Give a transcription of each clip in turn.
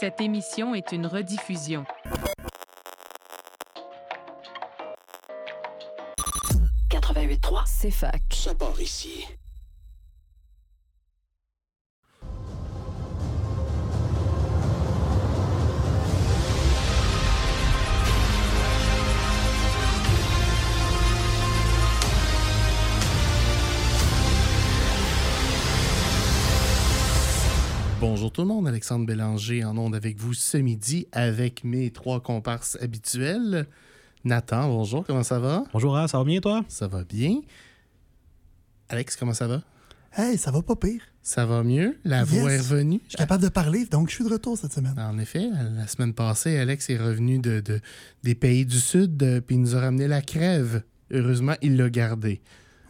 Cette émission est une rediffusion. C'est fac. Ça part ici. Alexandre Bélanger en onde avec vous ce midi avec mes trois comparses habituels. Nathan, bonjour, comment ça va? Bonjour, Al, ça va bien toi? Ça va bien. Alex, comment ça va? Hey, ça va pas pire. Ça va mieux? La Yes. voix est revenue? Je suis capable de parler, donc je suis de retour cette semaine. En effet, la semaine passée, Alex est revenu de, de- des pays du Sud, euh, puis il nous a ramené la crève. Heureusement, il l'a gardé.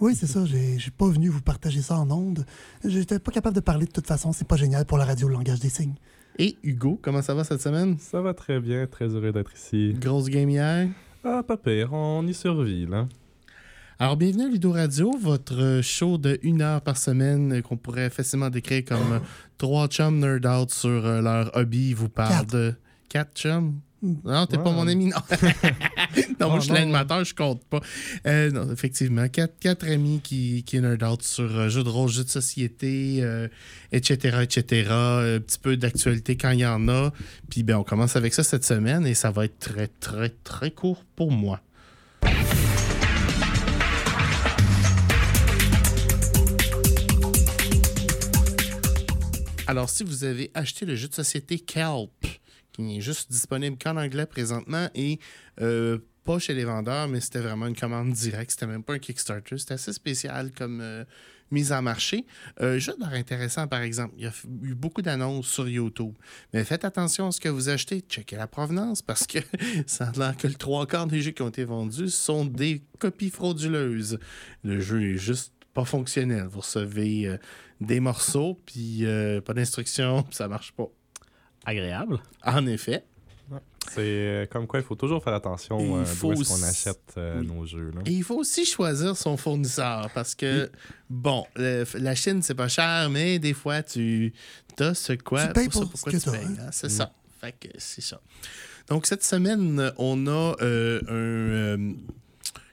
Oui, c'est ça, j'ai j'ai pas venu vous partager ça en ondes. J'étais pas capable de parler de toute façon, c'est pas génial pour la radio le langage des signes. Et Hugo, comment ça va cette semaine? Ça va très bien, très heureux d'être ici. Grosse game hier? Ah, pas pire, on y survit, là. Alors, bienvenue à Ludo Radio, votre show de une heure par semaine qu'on pourrait facilement décrire comme trois chums nerd out sur euh, leur hobby. Ils vous parlent de quatre chums? Non, t'es pas mon ami, non. non, moi, Oh, je suis l'animateur, je compte pas. Euh, non, effectivement, quatre, quatre amis qui, qui nerd out sur euh, jeux de rôle, jeux de société, euh, etc., etc. euh, Un petit peu d'actualité quand il y en a. Puis, ben, on commence avec ça cette semaine et ça va être très, très, très court pour moi. Alors, si vous avez acheté le jeu de société Kelp, qui n'est juste disponible qu'en anglais présentement et euh, pas chez les vendeurs, mais c'était vraiment une commande directe, c'était même pas un Kickstarter, c'était assez spécial comme euh, mise en marché. Euh, d'air intéressant, par exemple, il y a eu beaucoup d'annonces sur YouTube. Mais faites attention à ce que vous achetez, checkez la provenance, parce que ça a que le trois quarts des jeux qui ont été vendus sont des copies frauduleuses. Le jeu est juste pas fonctionnel. Vous recevez euh, des morceaux, puis pas d'instructions, ça marche pas. Agréable. En effet. C'est euh, comme quoi, il faut toujours faire attention euh, d'où est-ce qu'on aussi- achète euh, oui. nos jeux. Là. Et il faut aussi choisir son fournisseur parce que, bon, le- la Chine, c'est pas cher, mais des fois, tu as ce quoi. Tu payes pour ce tu que t'as, payes, hein? hein, C'est ça. Fait que c'est ça. Donc, cette semaine, on a euh, un. euh,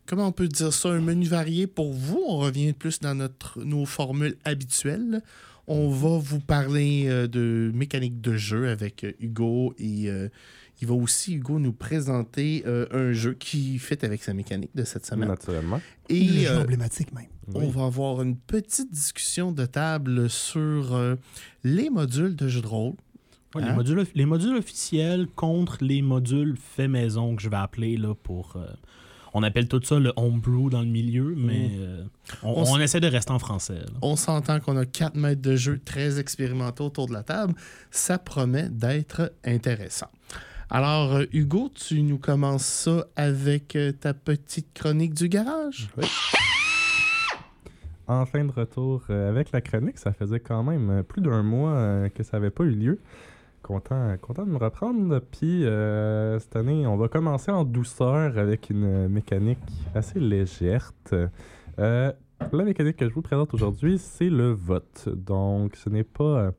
comment on peut dire ça? Un menu varié pour vous. On revient plus dans notre, nos formules habituelles. On va vous parler euh, de mécanique de jeu avec euh, Hugo et euh, il va aussi, Hugo, nous présenter euh, un jeu qui fit avec sa mécanique de cette semaine. Naturellement. le Et jeu emblématique même. on Oui. va avoir une petite discussion de table sur euh, les modules de jeu de rôle. Ouais, Hein? les, modules, les modules officiels contre les modules fait maison que je vais appeler là, pour. On appelle tout ça le homebrew dans le milieu, mais euh, on, On s- on essaie de rester en français. là. On s'entend qu'on a quatre maîtres de jeu très expérimentaux autour de la table. Ça promet d'être intéressant. Alors, euh, Hugo, tu nous commences ça avec euh, ta petite chronique du garage? Enfin de retour avec la chronique, ça faisait quand même plus d'un mois que ça n'avait pas eu lieu. Content, content de me reprendre. Puis euh, cette année, on va commencer en douceur avec une mécanique assez légère. Euh, la mécanique que je vous présente aujourd'hui, c'est le vote. Donc, ce n'est pas euh,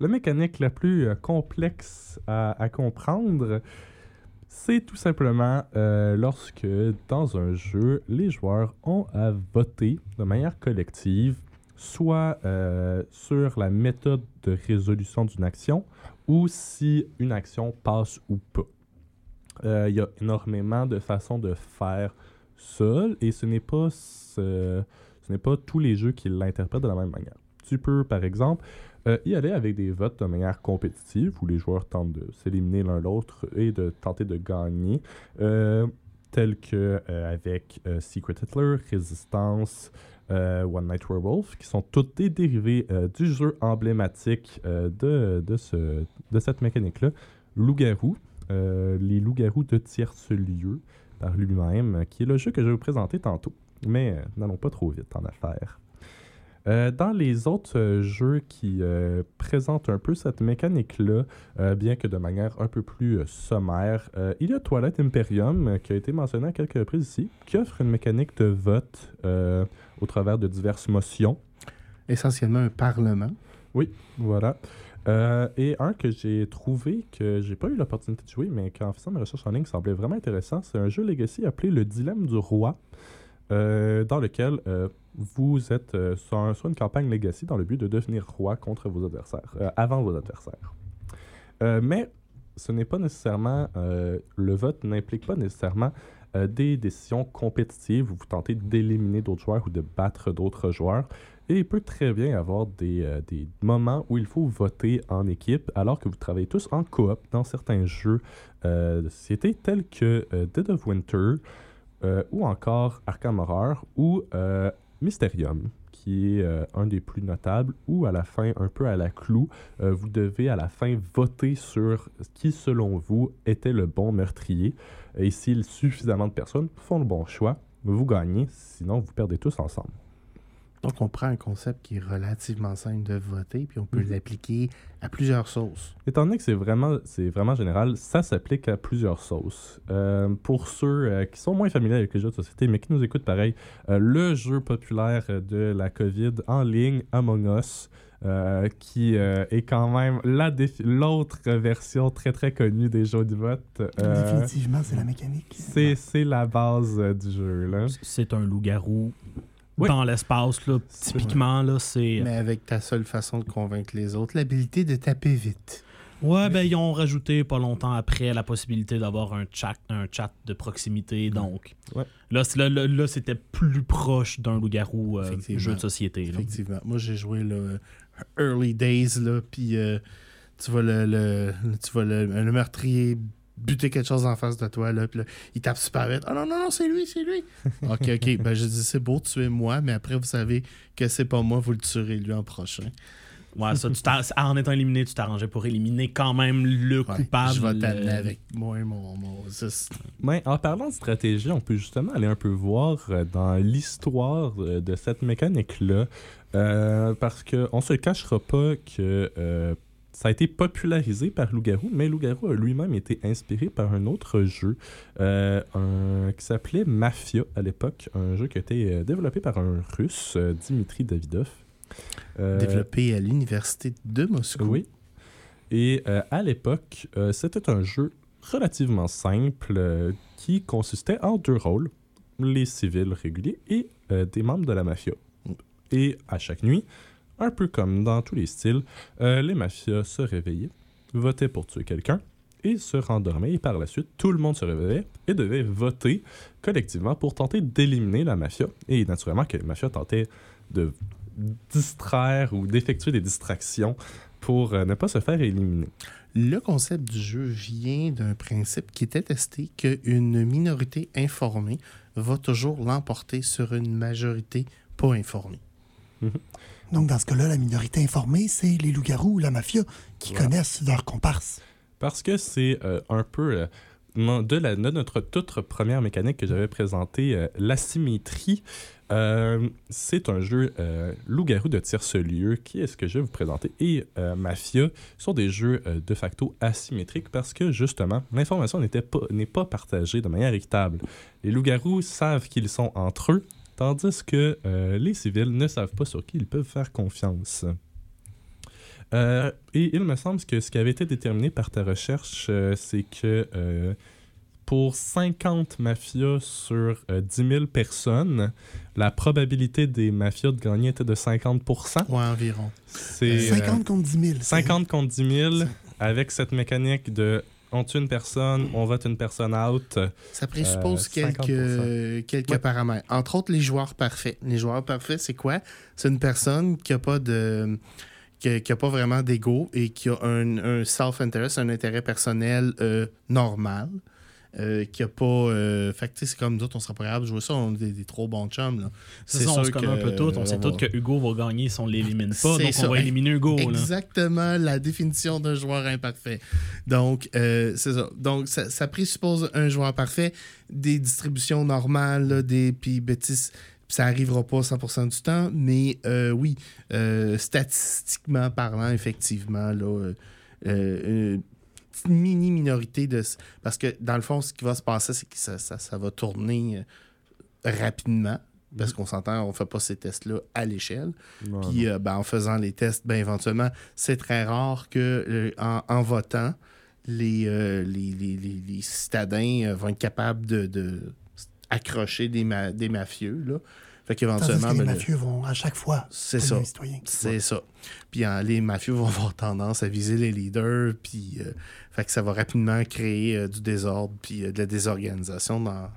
la mécanique la plus complexe à, à comprendre. C'est tout simplement lorsque, dans un jeu, les joueurs ont à voter de manière collective, soit sur la méthode de résolution d'une action, ou si une action passe ou pas. Euh, Il y a énormément de façons de faire ça, et ce n'est pas, ce, n'est pas tous les jeux qui l'interprètent de la même manière. Tu peux, par exemple, euh, y aller avec des votes de manière compétitive, où les joueurs tentent de s'éliminer l'un l'autre et de tenter de gagner, euh, tels que euh, avec Secret Hitler, Résistance, euh, One Night Werewolf, qui sont toutes des dérivés euh, du jeu emblématique euh, de, de, ce, de cette mécanique-là, Loup-garou, euh, les loups-garous de tierce lieu par lui-même, qui est le jeu que je vais vous présenter tantôt. Mais n'allons pas trop vite en affaires. Dans les autres jeux qui présentent un peu cette mécanique-là, bien que de manière un peu plus sommaire, il y a Twilight Imperium, qui a été mentionné à quelques reprises ici, qui offre une mécanique de vote au travers de diverses motions. Essentiellement un parlement. Voilà. Euh, et un que j'ai trouvé que j'ai pas eu l'opportunité de jouer, mais qu'en faisant mes recherches en ligne semblait vraiment intéressant, c'est un jeu Legacy appelé Le Dilemme du Roi, euh, dans lequel euh, vous êtes sur, un- sur une campagne Legacy dans le but de devenir roi contre vos adversaires, avant vos adversaires. Mais ce n'est pas nécessairement, le vote n'implique pas nécessairement euh, des décisions compétitives où vous tentez d'éliminer d'autres joueurs ou de battre d'autres joueurs. Et il peut très bien y avoir des, euh, des moments où il faut voter en équipe alors que vous travaillez tous en coop dans certains jeux euh, de société tels que euh, Dead of Winter ou encore Arkham Horror ou Mysterium qui est un des plus notables où à la fin, un peu à la clou, vous devez à la fin voter sur qui selon vous était le bon meurtrier. Et si suffisamment de personnes font le bon choix, vous gagnez, sinon vous perdez tous ensemble. Donc, on prend un concept qui est relativement simple de voter, puis on peut Mhm. l'appliquer à plusieurs sauces. Étant donné que c'est vraiment, c'est vraiment général, ça s'applique à plusieurs sauces. Euh, pour ceux euh, qui sont moins familiers avec les jeux de société, mais qui nous écoutent pareil, euh, le jeu populaire de la COVID en ligne, Among Us, euh, qui euh, est quand même la l'autre version très très connue des jeux de vote. Euh, Définitivement, c'est la mécanique. c'est, c'est la base euh, du jeu. Là. C'est un loup-garou Oui. dans l'espace. là. Typiquement, là, c'est. Mais avec ta seule façon de convaincre les autres, l'habilité de taper vite. Ouais, ben ils ont rajouté pas longtemps après la possibilité d'avoir un chat, un chat de proximité. Donc, Ouais. là, là, là, c'était plus proche d'un loup-garou euh, jeu de société. là. Effectivement. Moi, j'ai joué le Early Days, là, puis euh, tu vois, le, le- tu vois le, le meurtrier buter quelque chose en face de toi, là, puis là, il tape super vite. Ah non, non, non, c'est lui, c'est lui. ok, ok. Ben, je dis, c'est beau, tuer moi, mais après, vous savez que c'est pas moi, vous le tuerez lui en prochain. Ouais, ça, tu en étant éliminé, tu t'arrangeais pour éliminer quand même le Ouais, coupable. je vais t'amener avec moi, mon. mon ça, c'est- Mais en parlant de stratégie, on peut justement aller un peu voir euh, dans l'histoire euh, de cette mécanique-là. euh, parce qu'on ne se cachera pas que euh, ça a été popularisé par Loup-Garou, mais Loup-Garou a lui-même été inspiré par un autre jeu euh, un- qui s'appelait Mafia à l'époque, un jeu qui a été euh, développé par un russe, euh, Dimitri Davidov. Euh, développé à l'université de Moscou. oui. Et euh, à l'époque, c'était un jeu relativement simple qui consistait en deux rôles, les civils réguliers et des membres de la mafia. Et à chaque nuit, un peu comme dans tous les styles, euh, les mafias se réveillaient, votaient pour tuer quelqu'un et se rendormaient. Et par la suite, tout le monde se réveillait et devait voter collectivement pour tenter d'éliminer la mafia. Et naturellement que les mafias tentaient de distraire ou d'effectuer des distractions pour euh, ne pas se faire éliminer. Le concept du jeu vient d'un principe qui était testé qu'une minorité informée va toujours l'emporter sur une majorité pas informée. Donc, dans ce cas-là, la minorité informée, c'est les loups-garous ou la mafia qui Voilà. connaissent leurs comparses. Parce que c'est euh, un peu euh, de, la, de notre toute première mécanique que j'avais présentée, euh, l'asymétrie. C'est un jeu loup-garou de tierce-lieu qui est ce que je vais vous présenter. Et Mafia sont des jeux de facto asymétriques parce que justement, l'information n'était pas, n'est pas partagée de manière équitable. Les loups-garous savent qu'ils sont entre eux, tandis que euh, les civils ne savent pas sur qui ils peuvent faire confiance. Euh, et il me semble que ce qui avait été déterminé par ta recherche, euh, c'est que euh, pour 50 mafias sur euh, 10 000 personnes, la probabilité des mafias de gagner était de 50% Ouais, environ. C'est euh, 50 contre 10 000. c'est- 50 contre 10 000 avec cette mécanique de on tue une personne, on vote une personne out. Ça présuppose Euh, quelques, quelques Ouais. paramètres. Entre autres, les joueurs parfaits. Les joueurs parfaits, c'est quoi? C'est une personne qui a pas de qui a, qui a pas vraiment d'ego et qui a un, un self-interest, un intérêt personnel euh, normal. Euh, qui a pas. Euh, fait que, tu sais, c'est comme nous autres, on serait pas capable de jouer ça, on est des, des trop bons chums. Là. C'est ça, on se connaît un peu tout. On euh, sait tous que Hugo va gagner si on l'élimine pas. Donc, ça. on va éliminer Hugo. Là. Exactement la définition d'un joueur imparfait. Donc, euh, c'est ça. Donc, ça, ça présuppose un joueur parfait, des distributions normales, là, des puis sais, ça arrivera pas 100% du temps, mais euh, oui, euh, statistiquement parlant, effectivement, là, euh, petite mini minorité de parce que dans le fond, ce qui va se passer, c'est que ça, ça, ça va tourner euh, rapidement. Parce qu'on s'entend, on fait pas ces tests-là à l'échelle. Puis euh, ben, en faisant les tests, ben, éventuellement, c'est très rare que euh, en, en votant, les, euh, les, les, les- les citadins vont être capables de, de accrocher des, ma- des mafieux. Là. Fait qu'éventuellement, les ben, le- mafieux vont à chaque fois c'est ça. les citoyens. C'est ça. Puis hein, les mafieux vont avoir tendance à viser les leaders, puis euh, fait que ça va rapidement créer euh, du désordre, puis euh, de la désorganisation dans,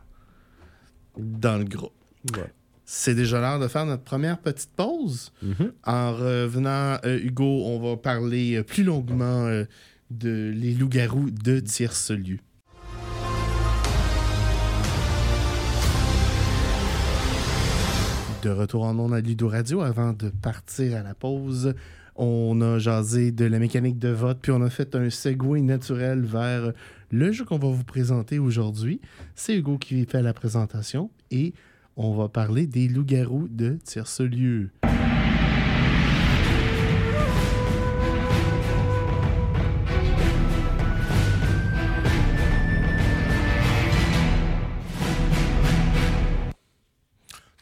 dans le groupe. Ouais. C'est déjà l'heure de faire notre première petite pause. Mhm. En revenant, euh, Hugo, on va parler plus longuement euh, de les loups-garous de Tierce-Lieu. De retour en ondes à Ludo Radio, avant de partir à la pause, on a jasé de la mécanique de vote, puis on a fait un segway naturel vers le jeu qu'on va vous présenter aujourd'hui. C'est Hugo qui fait la présentation et on va parler des loups-garous de Tierce-Lieu.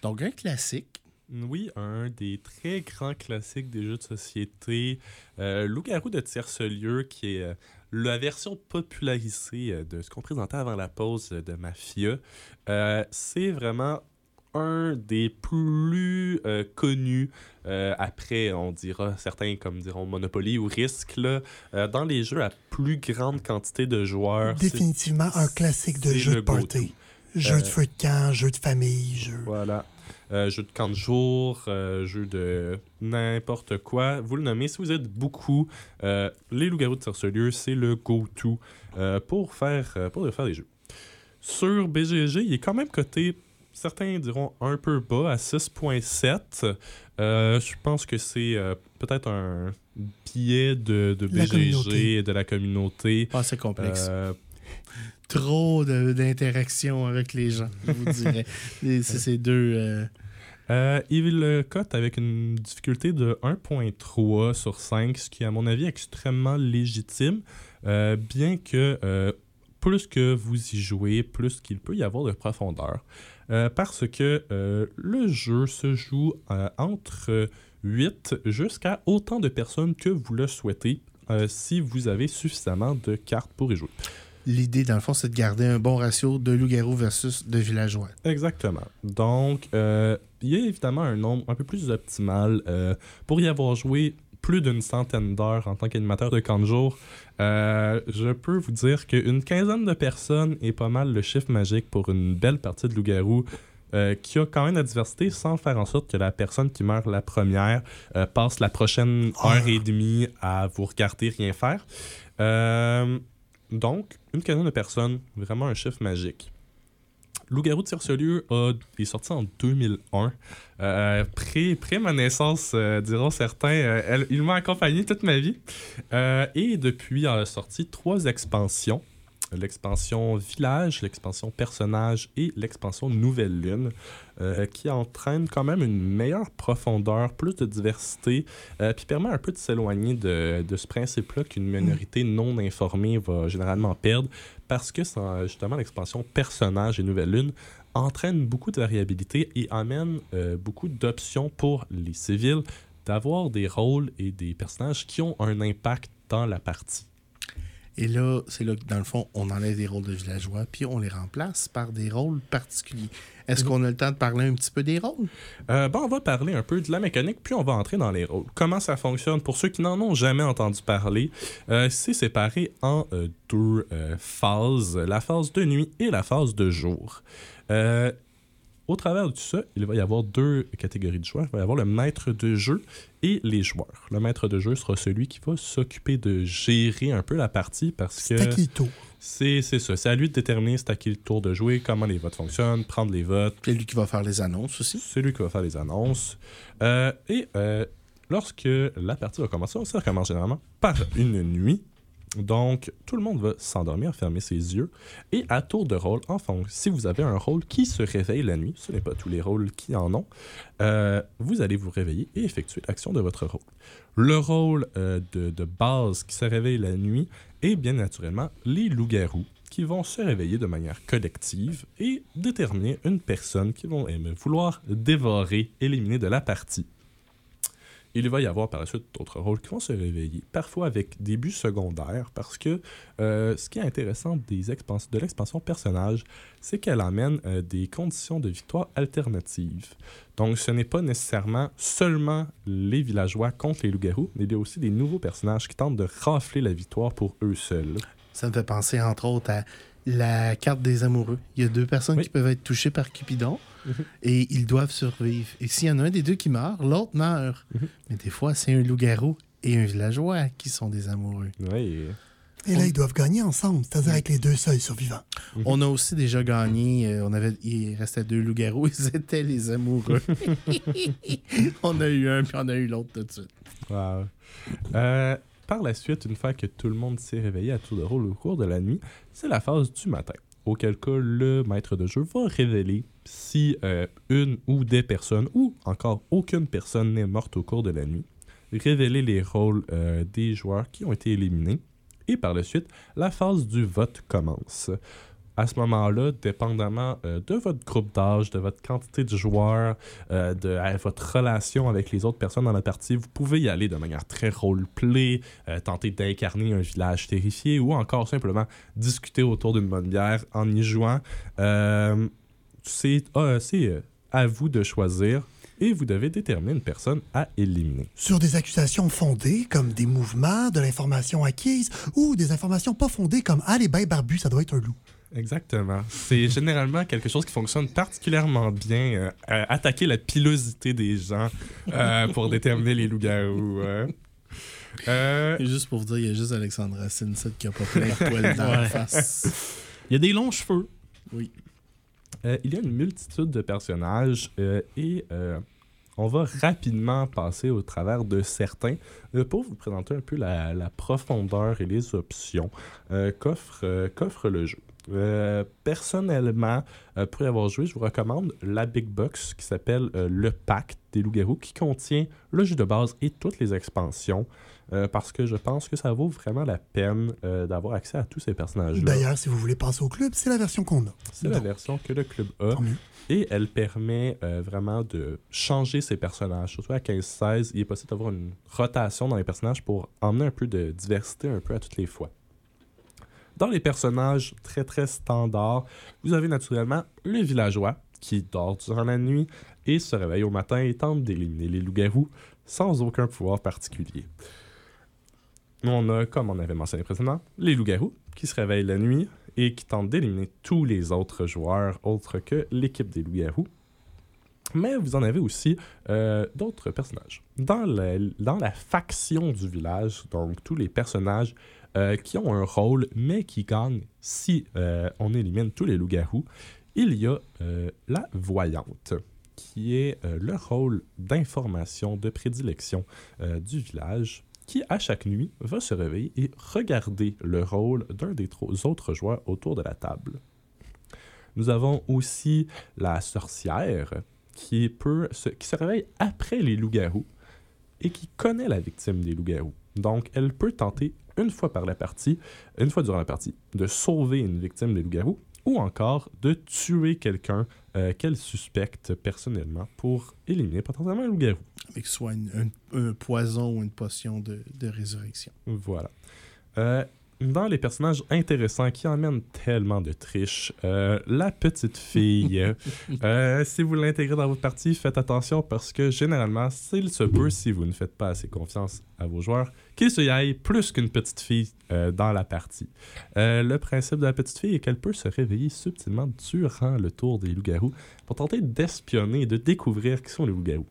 Donc, un classique. Oui, un des très grands classiques des jeux de société, euh, Loup-garou de tierce-lieu, qui est euh, la version popularisée euh, de ce qu'on présentait avant la pause euh, de Mafia. Euh, c'est vraiment un des plus euh, connus, euh, après, on dira, certains comme diront Monopoly ou Risk, là, euh, dans les jeux à plus grande quantité de joueurs. Définitivement un classique de jeu de party. Jeu Euh, de feu de camp, jeu de famille, jeu. Voilà. Euh, jeu de camp de jour, euh, jeu de n'importe quoi. Vous le nommez. Si vous êtes beaucoup, euh, les loups-garous de Tiercelieu, c'est le go-to euh, pour, faire, pour faire des jeux. Sur BGG, il est quand même coté, certains diront un peu bas, à 6.7. Euh, je pense que c'est peut-être un biais de, de BGG et de la communauté. Pas assez complexe. Trop de- d'interactions avec les gens, je vous dirais. C'est ces deux. euh, Euh, il le cote avec une difficulté de 1.3 sur 5, ce qui est à mon avis extrêmement légitime, euh, bien que euh, plus que vous y jouez, plus qu'il peut y avoir de profondeur. Euh, parce que euh, le jeu se joue euh, entre 8 jusqu'à autant de personnes que vous le souhaitez, euh, si vous avez suffisamment de cartes pour y jouer. L'idée, dans le fond, c'est de garder un bon ratio de loups-garous versus de villageois. Exactement. Donc, euh, il y a évidemment un nombre un peu plus optimal. euh, pour y avoir joué plus d'une centaine d'heures en tant qu'animateur de camp de jour, euh, je peux vous dire qu'une quinzaine de personnes est pas mal le chiffre magique pour une belle partie de loup-garou. euh, qui a quand même la diversité sans faire en sorte que la personne qui meurt la première euh, passe la prochaine Ah. heure et demie à vous regarder rien faire. Euh, donc, une quinzaine de personnes, vraiment un chiffre magique. Loup-garou de Tiercelieu a, est sorti en 2001. Euh, ma naissance, euh, diront certains. Euh, elle- il m'a accompagné toute ma vie. Euh, et depuis, elle a sorti trois expansions. L'expansion Village, l'expansion Personnage et l'expansion Nouvelle Lune, euh, qui entraînent quand même une meilleure profondeur, plus de diversité, euh, puis permet un peu de s'éloigner de, ce principe-là qu'une minorité non informée va généralement perdre, parce que justement l'expansion Personnage et Nouvelle Lune entraîne beaucoup de variabilité et amène euh, beaucoup d'options pour les civils d'avoir des rôles et des personnages qui ont un impact dans la partie. Et là, c'est là que, dans le fond, on enlève des rôles de villageois, puis on les remplace par des rôles particuliers. Est-ce Mhm. qu'on a le temps de parler un petit peu des rôles? Euh, ben, on va parler un peu de la mécanique, puis on va entrer dans les rôles. Comment ça fonctionne? Pour ceux qui n'en ont jamais entendu parler, euh, c'est séparé en euh, deux phases, la phase de nuit et la phase de jour. Au travers de tout ça, il va y avoir deux catégories de joueurs. Il va y avoir le maître de jeu et les joueurs. Le maître de jeu sera celui qui va s'occuper de gérer un peu la partie parce que... C'est à qui le tour? C'est c'est ça. C'est à lui de déterminer c'est à qui le tour de jouer, comment les votes fonctionnent, prendre les votes, C'est lui qui va faire les annonces aussi. c'est lui qui va faire les annonces. Euh, et euh, lorsque la partie va commencer, ça commence généralement par une nuit. Donc, tout le monde va s'endormir, fermer ses yeux. Et à tour de rôle, enfin, si vous avez un rôle qui se réveille la nuit, ce n'est pas tous les rôles qui en ont, euh, vous allez vous réveiller et effectuer l'action de votre rôle. Le rôle euh, de, base qui se réveille la nuit est bien naturellement les loups-garous. qui vont se réveiller de manière collective et déterminer une personne qu'ils vont vouloir dévorer, éliminer de la partie. Il va y avoir par la suite d'autres rôles qui vont se réveiller, parfois avec des buts secondaires, parce que euh, ce qui est intéressant de l'expansion personnage, c'est qu'elle amène euh, des conditions de victoire alternatives. Donc ce n'est pas nécessairement seulement les villageois contre les loups-garous, mais il y a aussi des nouveaux personnages qui tentent de rafler la victoire pour eux seuls. Ça me fait penser, entre autres, à la carte des amoureux. Il y a deux personnes Oui. qui peuvent être touchées par Cupidon Mhm. et ils doivent survivre. Et s'il y en a un des deux qui meurt, l'autre meurt. Mhm. Mais des fois, c'est un loup-garou et un villageois qui sont des amoureux. Oui. Et là, ils doivent gagner ensemble, c'est-à-dire avec les deux seuls survivants. Mhm. On a aussi déjà gagné. euh, on avait, il restait deux loups-garous. Ils étaient les amoureux. on a eu un, puis on a eu l'autre tout de suite. Wow. Euh, par la suite, une fois que tout le monde s'est réveillé à tour de rôle au cours de la nuit, c'est la phase du matin. Auquel cas, le maître de jeu va révéler si euh, une ou des personnes, ou encore aucune personne n'est morte au cours de la nuit, révéler les rôles euh, des joueurs qui ont été éliminés, et par la suite, la phase du vote commence. À ce moment-là, dépendamment euh, de votre groupe d'âge, de votre quantité de joueurs, euh, de votre relation avec les autres personnes dans la partie, vous pouvez y aller de manière très roleplay, euh, tenter d'incarner un village terrifié ou encore simplement discuter autour d'une bonne bière en y jouant. C'est ah, à vous de choisir et vous devez déterminer une personne à éliminer. Sur des accusations fondées, comme des mouvements, de l'information acquise, ou des informations pas fondées, comme Ah, les barbus, ça doit être un loup. Exactement. C'est généralement quelque chose qui fonctionne particulièrement bien. euh, attaquer la pilosité des gens euh, pour déterminer les loups-garous. hein. Euh, juste pour vous dire, il y a juste Alexandre Racine qui a pas plein de poils dans la face. Il y a des longs cheveux. Euh, il y a une multitude de personnages euh, et euh, on va rapidement passer au travers de certains euh, pour vous présenter un peu la, la profondeur et les options euh, qu'offre euh, qu'offre le jeu. Euh, personnellement, euh, pour y avoir joué, je vous recommande la Big Box qui s'appelle euh, Le Pacte des loups-garous qui contient le jeu de base et toutes les expansions parce que je pense que ça vaut vraiment la peine d'avoir accès à tous ces personnages-là. D'ailleurs, si vous voulez passer au club, c'est la version qu'on a. C'est la version que le club a. Et elle permet vraiment de changer ses personnages. Surtout à 15-16, il est possible d'avoir une rotation dans les personnages pour emmener un peu de diversité un peu à toutes les fois. Dans les personnages très très standards, vous avez naturellement le villageois qui dort durant la nuit et se réveille au matin et tente d'éliminer les loups-garous sans aucun pouvoir particulier. On a, comme on avait mentionné précédemment, les loups-garous qui se réveillent la nuit et qui tentent d'éliminer tous les autres joueurs autres que l'équipe des loups-garous. Mais vous en avez aussi euh, d'autres personnages. Dans la, dans la faction du village, donc tous les personnages euh, qui ont un rôle, mais qui gagnent si euh, on élimine tous les loups-garous, il y a euh, la voyante, qui est le rôle d'information, de prédilection du village, qui à chaque nuit va se réveiller et regarder le rôle d'un des autres joueurs autour de la table. Nous avons aussi la sorcière, qui, peut qui se réveille après les loups-garous et qui connaît la victime des loups-garous. Donc, elle peut tenter une fois par la partie, une fois durant la partie, de sauver une victime des loups-garous ou encore de tuer quelqu'un euh, qu'elle suspecte personnellement pour éliminer potentiellement un loup-garou. Avec soit une- un, un poison ou une potion de, de résurrection. Voilà. Euh, dans les personnages intéressants qui emmènent tellement de triches, euh, la petite fille, euh, si vous l'intégrez dans votre partie, faites attention parce que généralement, s'il se peut, si vous ne faites pas assez confiance à vos joueurs, qu'il se y aille plus qu'une petite fille euh, dans la partie. Le principe de la petite fille est qu'elle peut se réveiller subtilement durant le tour des loups-garous pour tenter d'espionner et de découvrir qui sont les loups-garous.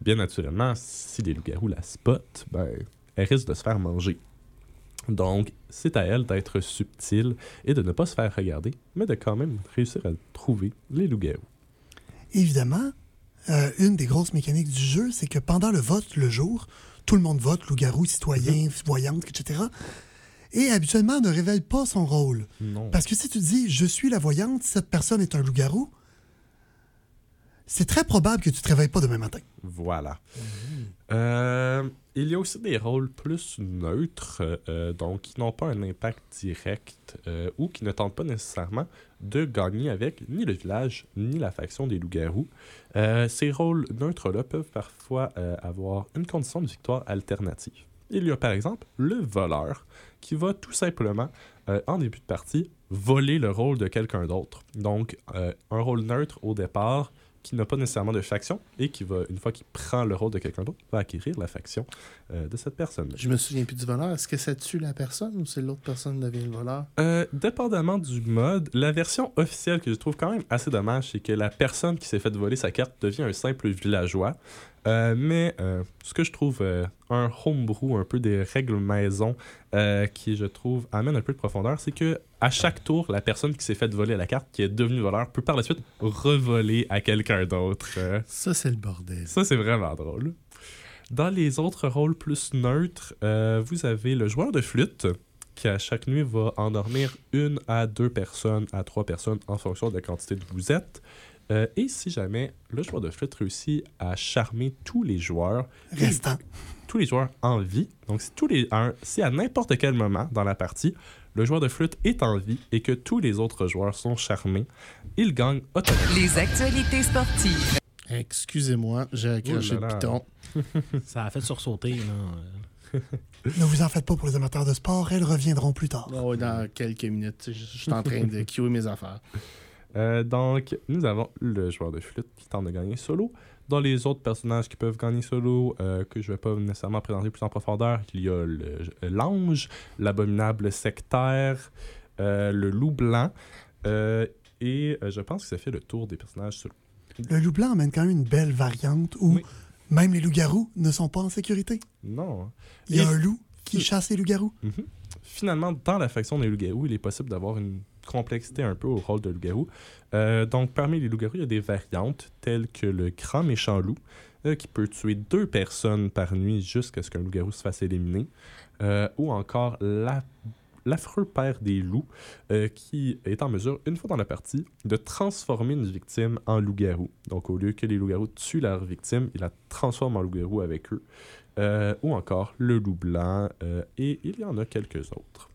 Bien naturellement, si les loups-garous la spotent, ben, elle risque de se faire manger. Donc, c'est à elle d'être subtile et de ne pas se faire regarder, mais de quand même réussir à trouver les loups-garous. Évidemment, euh, une des grosses mécaniques du jeu, c'est que pendant le vote, le jour, tout le monde vote, loup-garou, citoyen, voyante, etc. Et habituellement, ne révèle pas son rôle. Non. Parce que si tu dis je suis la voyante, cette personne est un loup-garou, c'est très probable que tu te réveilles pas demain matin. Voilà. Euh, il y a aussi des rôles plus neutres, euh, donc qui n'ont pas un impact direct euh, ou qui ne tentent pas nécessairement de gagner avec ni le village ni la faction des loups-garous. Euh, ces rôles neutres-là peuvent parfois euh, avoir une condition de victoire alternative. Il y a par exemple le voleur qui va tout simplement, euh, en début de partie, voler le rôle de quelqu'un d'autre. Donc, euh, un rôle neutre au départ qui n'a pas nécessairement de faction et qui va, une fois qu'il prend le rôle de quelqu'un d'autre, va acquérir la faction euh, de cette personne. Je me souviens plus du voleur. Est-ce que ça tue la personne ou c'est l'autre personne qui devient le voleur? Euh, dépendamment du mode, la version officielle que je trouve quand même assez dommage, c'est que la personne qui s'est fait voler sa carte devient un simple villageois. Euh, mais euh, ce que je trouve euh, un homebrew, un peu des règles maison, qui je trouve amène un peu de profondeur, c'est que à chaque tour, la personne qui s'est fait voler la carte, qui est devenue voleur, peut par la suite revoler à quelqu'un d'autre. Ça, c'est le bordel. ça, c'est vraiment drôle. Dans les autres rôles plus neutres, vous avez le joueur de flûte qui, à chaque nuit, va endormir une à deux personnes, à trois personnes en fonction de la quantité de vous êtes. Euh, et si jamais le joueur de flûte réussit à charmer tous les joueurs, Restant. tous les joueurs en vie, donc si, tous les, un- si à n'importe quel moment dans la partie, le joueur de flûte est en vie et que tous les autres joueurs sont charmés, il gagne automatiquement. Les actualités sportives. Excusez-moi, j'ai accroché le piton. Ça a fait sursauter. Là. Ne vous en faites pas pour les amateurs de sport, elles reviendront plus tard. Oh, dans quelques minutes. Je je suis en train de queuer mes affaires. Euh, donc, nous avons le joueur de flûte qui tente de gagner solo. Dans les autres personnages qui peuvent gagner solo, euh, que je ne vais pas nécessairement présenter plus en profondeur, il y a le- l'ange, l'abominable sectaire, euh, le loup blanc, euh, et euh, je pense que ça fait le tour des personnages solo. Le loup blanc amène quand même une belle variante où Oui. même les loups-garous ne sont pas en sécurité. Non. Il y a Et- un loup qui chasse les loups-garous. Mhm. Finalement, dans la faction des loups-garous, il est possible d'avoir une complexité un peu au rôle de loup-garou. Euh, donc, parmi les loups-garous, il y a des variantes telles que le grand méchant loup, euh, qui peut tuer deux personnes par nuit jusqu'à ce qu'un loup-garou se fasse éliminer. Euh, ou encore la- l'affreux père des loups, qui est en mesure, une fois dans la partie, de transformer une victime en loup-garou. Donc, au lieu que les loups-garous tuent leur victime, il la transforme en loup-garou avec eux. Ou encore le loup blanc, et il y en a quelques autres.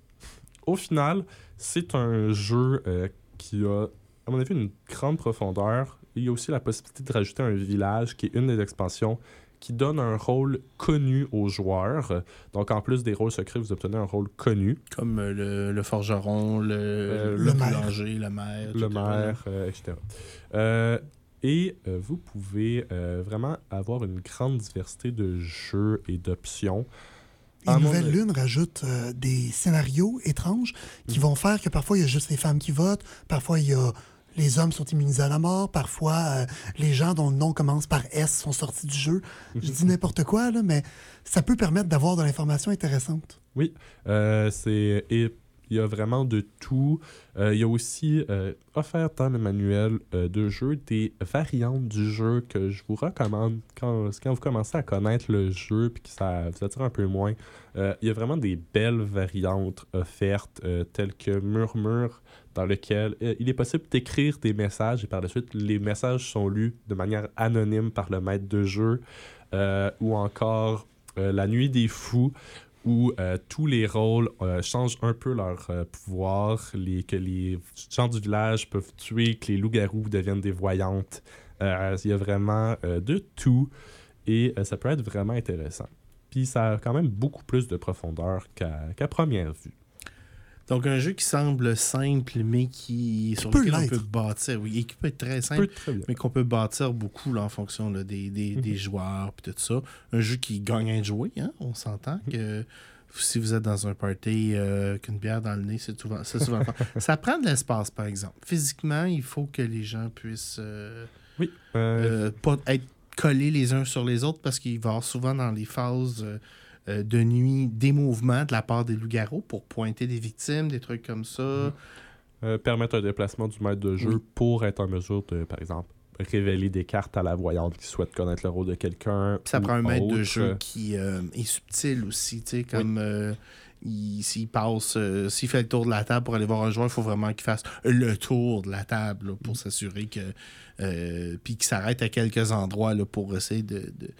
Au final, c'est un jeu euh, qui a, à mon avis, une grande profondeur. Il y a aussi la possibilité de rajouter un village, qui est une des expansions, qui donne un rôle connu aux joueurs. Donc, en plus des rôles secrets, vous obtenez un rôle connu. Comme euh, le, le forgeron, le, Euh, le, le boulanger, le maire. le etc. maire, euh, etc. Euh, et vous pouvez vraiment avoir une grande diversité de jeux et d'options. Et Nouvelle Lune rajoute euh, des scénarios étranges Mm. qui vont faire que parfois il y a juste les femmes qui votent, parfois il y a les hommes sont immunisés à la mort, parfois euh, les gens dont le nom commence par S sont sortis du jeu. Je dis n'importe quoi, là, mais ça peut permettre d'avoir de l'information intéressante. Euh, c'est et il y a vraiment de tout. Euh, il y a aussi euh, offert dans le manuel euh, de jeu des variantes du jeu que je vous recommande quand, quand vous commencez à connaître le jeu puis que ça vous attire un peu moins. Euh, il y a vraiment des belles variantes offertes telles que Murmure dans lequel il est possible d'écrire des messages et par la suite les messages sont lus de manière anonyme par le maître de jeu ou encore La Nuit des Fous où euh, tous les rôles euh, changent un peu leur euh, pouvoir, les, que les gens du village peuvent tuer, que les loups-garous deviennent des voyantes. Il y a vraiment de tout et ça peut être vraiment intéressant. Puis ça a quand même beaucoup plus de profondeur qu'à première vue. Donc, un jeu qui semble simple, mais qui sur peut lequel on peut bâtir. Oui, et qui peut être très simple, très mais qu'on peut bâtir beaucoup là, en fonction là, des, des, Mhm. des joueurs puis tout ça. Un jeu qui gagne à jouer, hein? on s'entend que si vous êtes dans un party euh, qu'une bière dans le nez, c'est souvent, souvent. Ça prend de l'espace, par exemple. Physiquement, il faut que les gens puissent euh, Oui. euh, euh, pas être collés les uns sur les autres parce qu'il va souvent dans les phases euh, de nuit des mouvements de la part des loups-garous pour pointer des victimes, des trucs comme ça. euh, permettre un déplacement du maître de jeu Oui. pour être en mesure de, par exemple, révéler des cartes à la voyante qui souhaite connaître le rôle de quelqu'un. Ça prend un maître de jeu qui euh, est subtil aussi, tu sais, comme euh, il- s'il passe, s'il fait le tour de la table pour aller voir un joueur, il faut vraiment qu'il fasse le tour de la table là, pour Mm. s'assurer que. puis qu'il s'arrête à quelques endroits là, pour essayer de. de-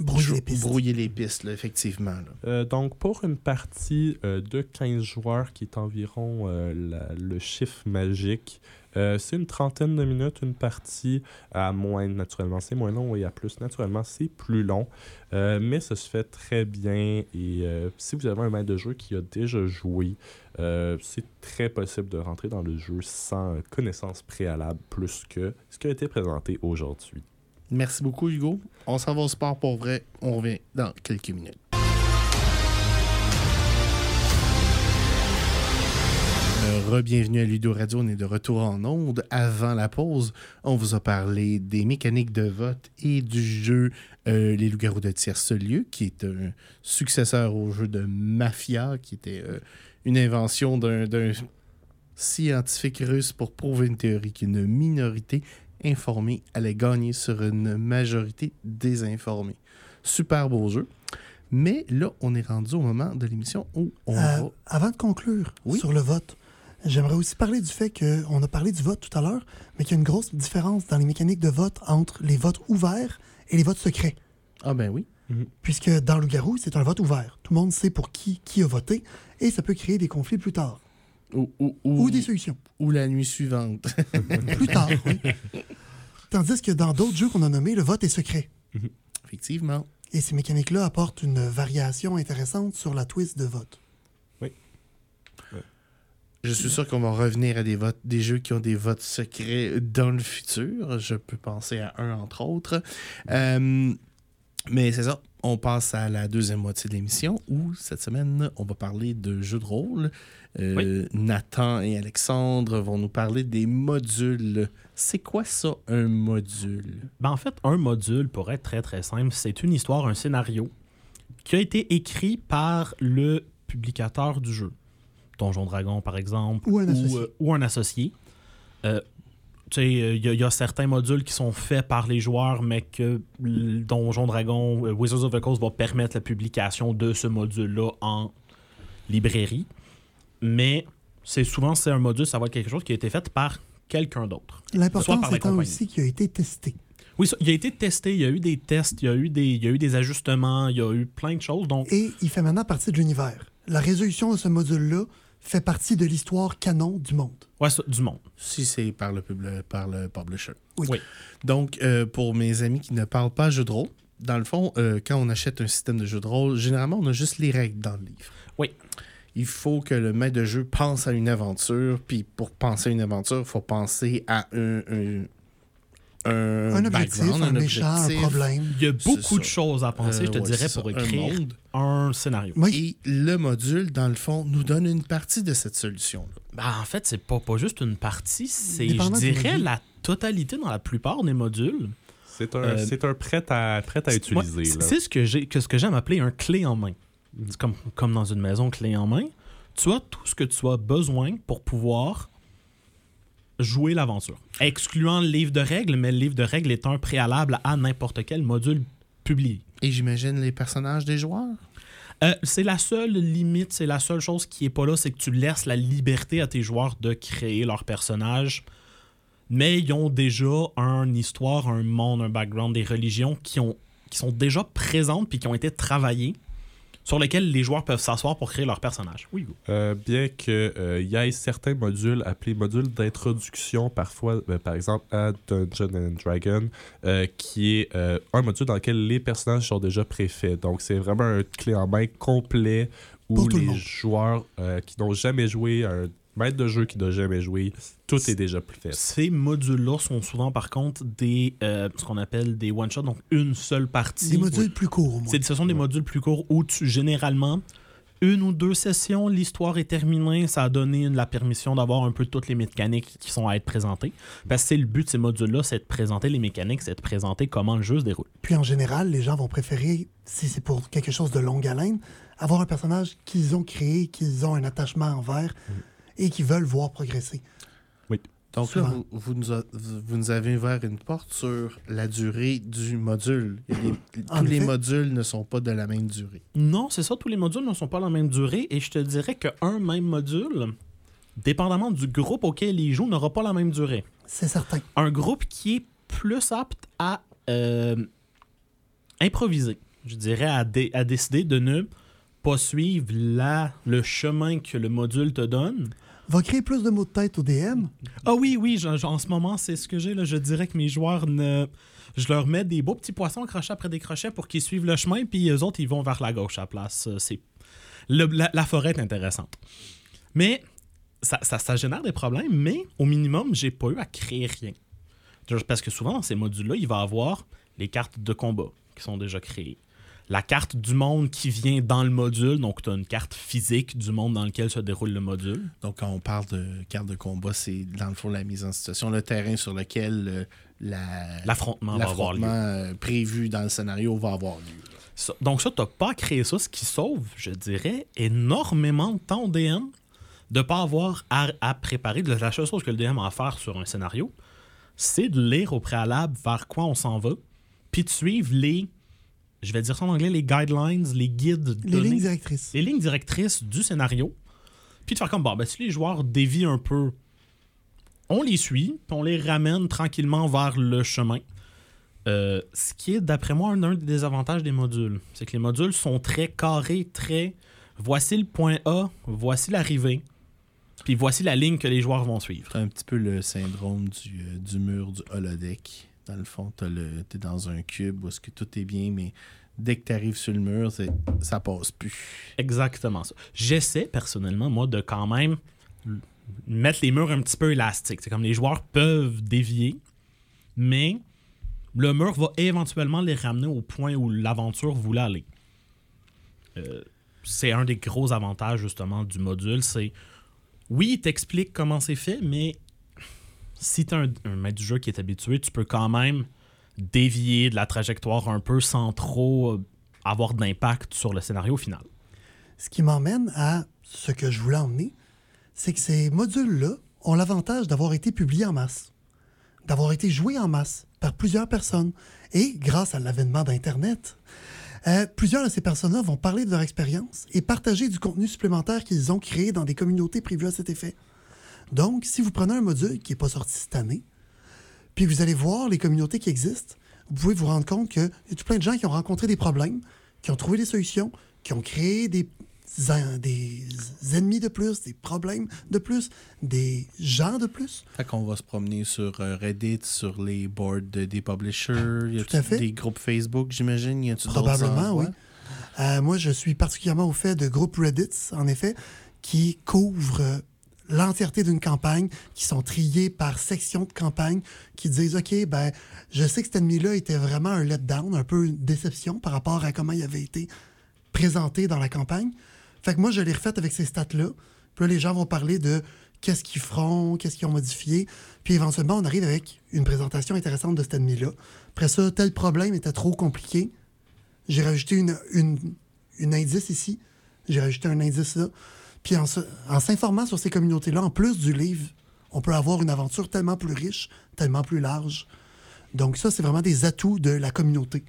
Brouiller les pistes. Brouiller les pistes, là, effectivement. là. Euh, donc, pour une partie euh, de 15 joueurs, qui est environ euh, la- le chiffre magique, euh, c'est une trentaine de minutes, une partie à moins, naturellement, c'est moins long, et à plus, naturellement, c'est plus long. Euh, mais ça se fait très bien, et euh, si vous avez un maître de jeu qui a déjà joué, euh, c'est très possible de rentrer dans le jeu sans connaissance préalable plus que ce qui a été présenté aujourd'hui. Merci beaucoup, Hugo. On s'en va au sport pour vrai. On revient dans quelques minutes. Re-bienvenue à Ludo Radio. On est de retour en onde. Avant la pause, on vous a parlé des mécaniques de vote et du jeu euh, Les Loups-Garous de Tierce-Lieu, qui est un successeur au jeu de Mafia, qui était euh, une invention d'un scientifique russe pour prouver une théorie qu'une minorité informée allait gagner sur une majorité désinformée. Super beau jeu. Mais là, on est rendu au moment de l'émission où on Euh, va... avant de conclure Oui? sur le vote, j'aimerais aussi parler du fait qu'on a parlé du vote tout à l'heure, mais qu'il y a une grosse différence dans les mécaniques de vote entre les votes ouverts et les votes secrets. Ah ben oui. Puisque dans le garou, c'est un vote ouvert. Tout le monde sait pour qui qui a voté et ça peut créer des conflits plus tard. Ou, ou, ou- Ou des solutions. ou la nuit suivante. Plus tard, oui. Tandis que dans d'autres jeux qu'on a nommés, le vote est secret. Effectivement. Et ces mécaniques-là apportent une variation intéressante sur la twist de vote. Je suis sûr qu'on va revenir à des votes, des jeux qui ont des votes secrets dans le futur. Je peux penser à un entre autres. Euh, mais c'est ça. On passe à la deuxième moitié de l'émission où cette semaine on va parler de jeux de rôle. Euh, Nathan et Alexandre vont nous parler des modules. C'est quoi ça un module? Ben, en fait, un module, pour être très très simple, c'est une histoire, un scénario qui a été écrit par le publicateur du jeu. Donjon Dragon, par exemple. Ou un associé. euh, ou un associé. Euh, il y, a- il y a certains modules qui sont faits par les joueurs, mais que Donjon Dragon, euh, Wizards of the Coast va permettre la publication de ce module-là en librairie. Mais c'est souvent, c'est un module, ça va être quelque chose qui a été fait par quelqu'un d'autre. L'important, c'est aussi qu'il a été testé. Oui, ça, il a été testé, il y a eu des tests, il y a eu des, il y a eu des ajustements, il y a eu plein de choses. Donc, Et il fait maintenant partie de l'univers. La résolution de ce module-là fait partie de l'histoire canon du monde. ouais, ça, du monde. si c'est par le, pub- par le publisher. Oui. Oui. Donc, euh, pour mes amis qui ne parlent pas jeu de rôle, dans le fond, euh, quand on achète un système de jeu de rôle, généralement, on a juste les règles dans le livre. Oui. Il faut que le maître de jeu pense à une aventure, puis pour penser à une aventure, il faut penser à un, un, un, Un objectif, background, un méchant, un objectif. problème. Il y a beaucoup de choses à penser, Euh, je te ouais, dirais, pour ça, un écrire monde. un, scénario. Oui, Et le module, dans le fond, nous donne une partie de cette solution-là. Ben, en fait, c'est pas, pas juste une partie, c'est, je dirais, la totalité dans la plupart des modules. C'est un, Euh, c'est un prêt à, prêt à utiliser. c'est là. c'est ce que j'ai que ce que j'aime appeler un clé en main. C'est comme, comme dans une maison clé en main. Tu as tout ce que tu as besoin pour pouvoir jouer l'aventure. Excluant le livre de règles, mais le livre de règles est un préalable à n'importe quel module publié. Et j'imagine les personnages des joueurs? Euh, c'est la seule limite, c'est la seule chose qui est pas là, c'est que tu laisses la liberté à tes joueurs de créer leur personnage. Mais ils ont déjà une histoire, un monde, un background, des religions qui, ont, qui sont déjà présentes puis qui ont été travaillées, sur lesquelles les joueurs peuvent s'asseoir pour créer leur personnage. Oui. Euh, bien qu'il y ait certains modules appelés modules d'introduction, parfois, euh, par exemple, à Dungeon and Dragon, euh, qui est euh, un module dans lequel les personnages sont déjà préfaits. Donc, c'est vraiment un clé en main complet où Pour tout le les monde. joueurs euh, qui n'ont jamais joué, un maître de jeu qui n'a jamais joué, tout est déjà fait. Ces modules-là sont souvent, par contre, des euh, ce qu'on appelle des one-shots, donc une seule partie. des modules plus courts, au moins. C'est- Ce sont des modules plus courts où tu, généralement, une ou deux sessions, l'histoire est terminée, ça a donné la permission d'avoir un peu toutes les mécaniques qui sont à être présentées. Parce que c'est le but de ces modules-là, c'est de présenter les mécaniques, c'est de présenter comment le jeu se déroule. Puis en général, les gens vont préférer, si c'est pour quelque chose de longue haleine, avoir un personnage qu'ils ont créé, qu'ils ont un attachement envers et qu'ils veulent voir progresser. Donc là, vous, vous nous a- vous nous avez ouvert une porte sur la durée du module. Il y a des- En tous les modules ne sont pas de la même durée. Non, c'est ça, tous les modules ne sont pas la même durée et je te dirais qu'un même module, dépendamment du groupe auquel il joue, n'aura pas la même durée. C'est certain. Un groupe qui est plus apte à euh, improviser. je dirais, a, dé- a décidé de ne pas suivre la, le chemin que le module te donne. Va créer plus de mots de tête au DM. Ah oui, oui, en ce moment, c'est ce que j'ai. Je dirais que mes joueurs ne. Je leur mets des beaux petits poissons accrochés après des crochets pour qu'ils suivent le chemin, puis eux autres, ils vont vers la gauche à la place. Euh, C'est... le- la, la forêt est intéressante. Mais ça, ça, génère des problèmes, mais au minimum, j'ai pas eu à créer rien. Parce que souvent, dans ces modules-là, il va avoir les cartes de combat qui sont déjà créées. La carte du monde qui vient dans le module, donc tu as une carte physique du monde dans lequel se déroule le module. Donc, quand on parle de carte de combat, c'est dans le fond la mise en situation, le terrain sur lequel euh, la- L'affrontement va avoir lieu. l'affrontement euh, prévu dans le scénario va avoir lieu. Ça- donc ça, t'as pas à créer ça, ce qui sauve, je dirais, énormément de temps au DM de pas avoir à, à préparer. La seule chose que le DM a à faire sur un scénario, c'est de lire au préalable vers quoi on s'en va, puis de suivre les, je vais dire ça en anglais, les guidelines, les guides, Les lignes directrices. les lignes directrices du scénario, puis de faire comme, bon, ben, si les joueurs dévient un peu, on les suit, puis on les ramène tranquillement vers le chemin. Euh, ce qui est, d'après moi, un, un des désavantages des modules. C'est que les modules sont très carrés, très. Voici le point A, voici l'arrivée, puis voici la ligne que les joueurs vont suivre. Un petit peu le syndrome du, euh, du mur du holodeck. Dans le fond, le- t'es dans un cube où que tout est bien, mais dès que tu arrives sur le mur, ça passe plus. Exactement ça. J'essaie personnellement, moi, de quand même mettre les murs un petit peu élastiques. C'est comme les joueurs peuvent dévier, mais le mur va éventuellement les ramener au point où l'aventure voulait aller. Euh, c'est un des gros avantages justement du module, c'est oui, il t'explique comment c'est fait, mais si tu un, un maître du jeu qui est habitué, tu peux quand même dévier de la trajectoire un peu sans trop euh, avoir d'impact sur le scénario final. Ce qui m'emmène à ce que je voulais emmener, c'est que ces modules-là ont l'avantage d'avoir été publiés en masse, d'avoir été joués en masse par plusieurs personnes. Et grâce à l'avènement d'Internet, euh, plusieurs de ces personnes-là vont parler de leur expérience et partager du contenu supplémentaire qu'ils ont créé dans des communautés prévues à cet effet. Donc, si vous prenez un module qui n'est pas sorti cette année, puis vous allez voir les communautés qui existent, vous pouvez vous rendre compte qu'il y a tout plein de gens qui ont rencontré des problèmes, qui ont trouvé des solutions, qui ont créé des, des ennemis de plus, des problèmes de plus, des gens de plus. Fait qu'on va se promener sur euh, Reddit, sur les boards de- des publishers. Y Tout à fait. des groupes Facebook, j'imagine? Y d'autres Probablement, oui. Euh, moi, je suis particulièrement au fait de groupes Reddit, en effet, qui couvrent euh, l'entièreté d'une campagne, qui sont triés par section de campagne, qui disent OK, ben, je sais que cet ennemi-là était vraiment un letdown, un peu une déception par rapport à comment il avait été présenté dans la campagne. Fait que moi, je l'ai refait avec ces stats-là. Puis là, les gens vont parler de qu'est-ce qu'ils feront, qu'est-ce qu'ils ont modifié. Puis éventuellement, on arrive avec une présentation intéressante de cet ennemi-là. Après ça, tel problème était trop compliqué. J'ai rajouté une, une, une indice ici. J'ai rajouté un indice là. Puis en, en s'informant sur ces communautés-là, en plus du livre, on peut avoir une aventure tellement plus riche, tellement plus large. Donc ça, c'est vraiment des atouts de la communauté.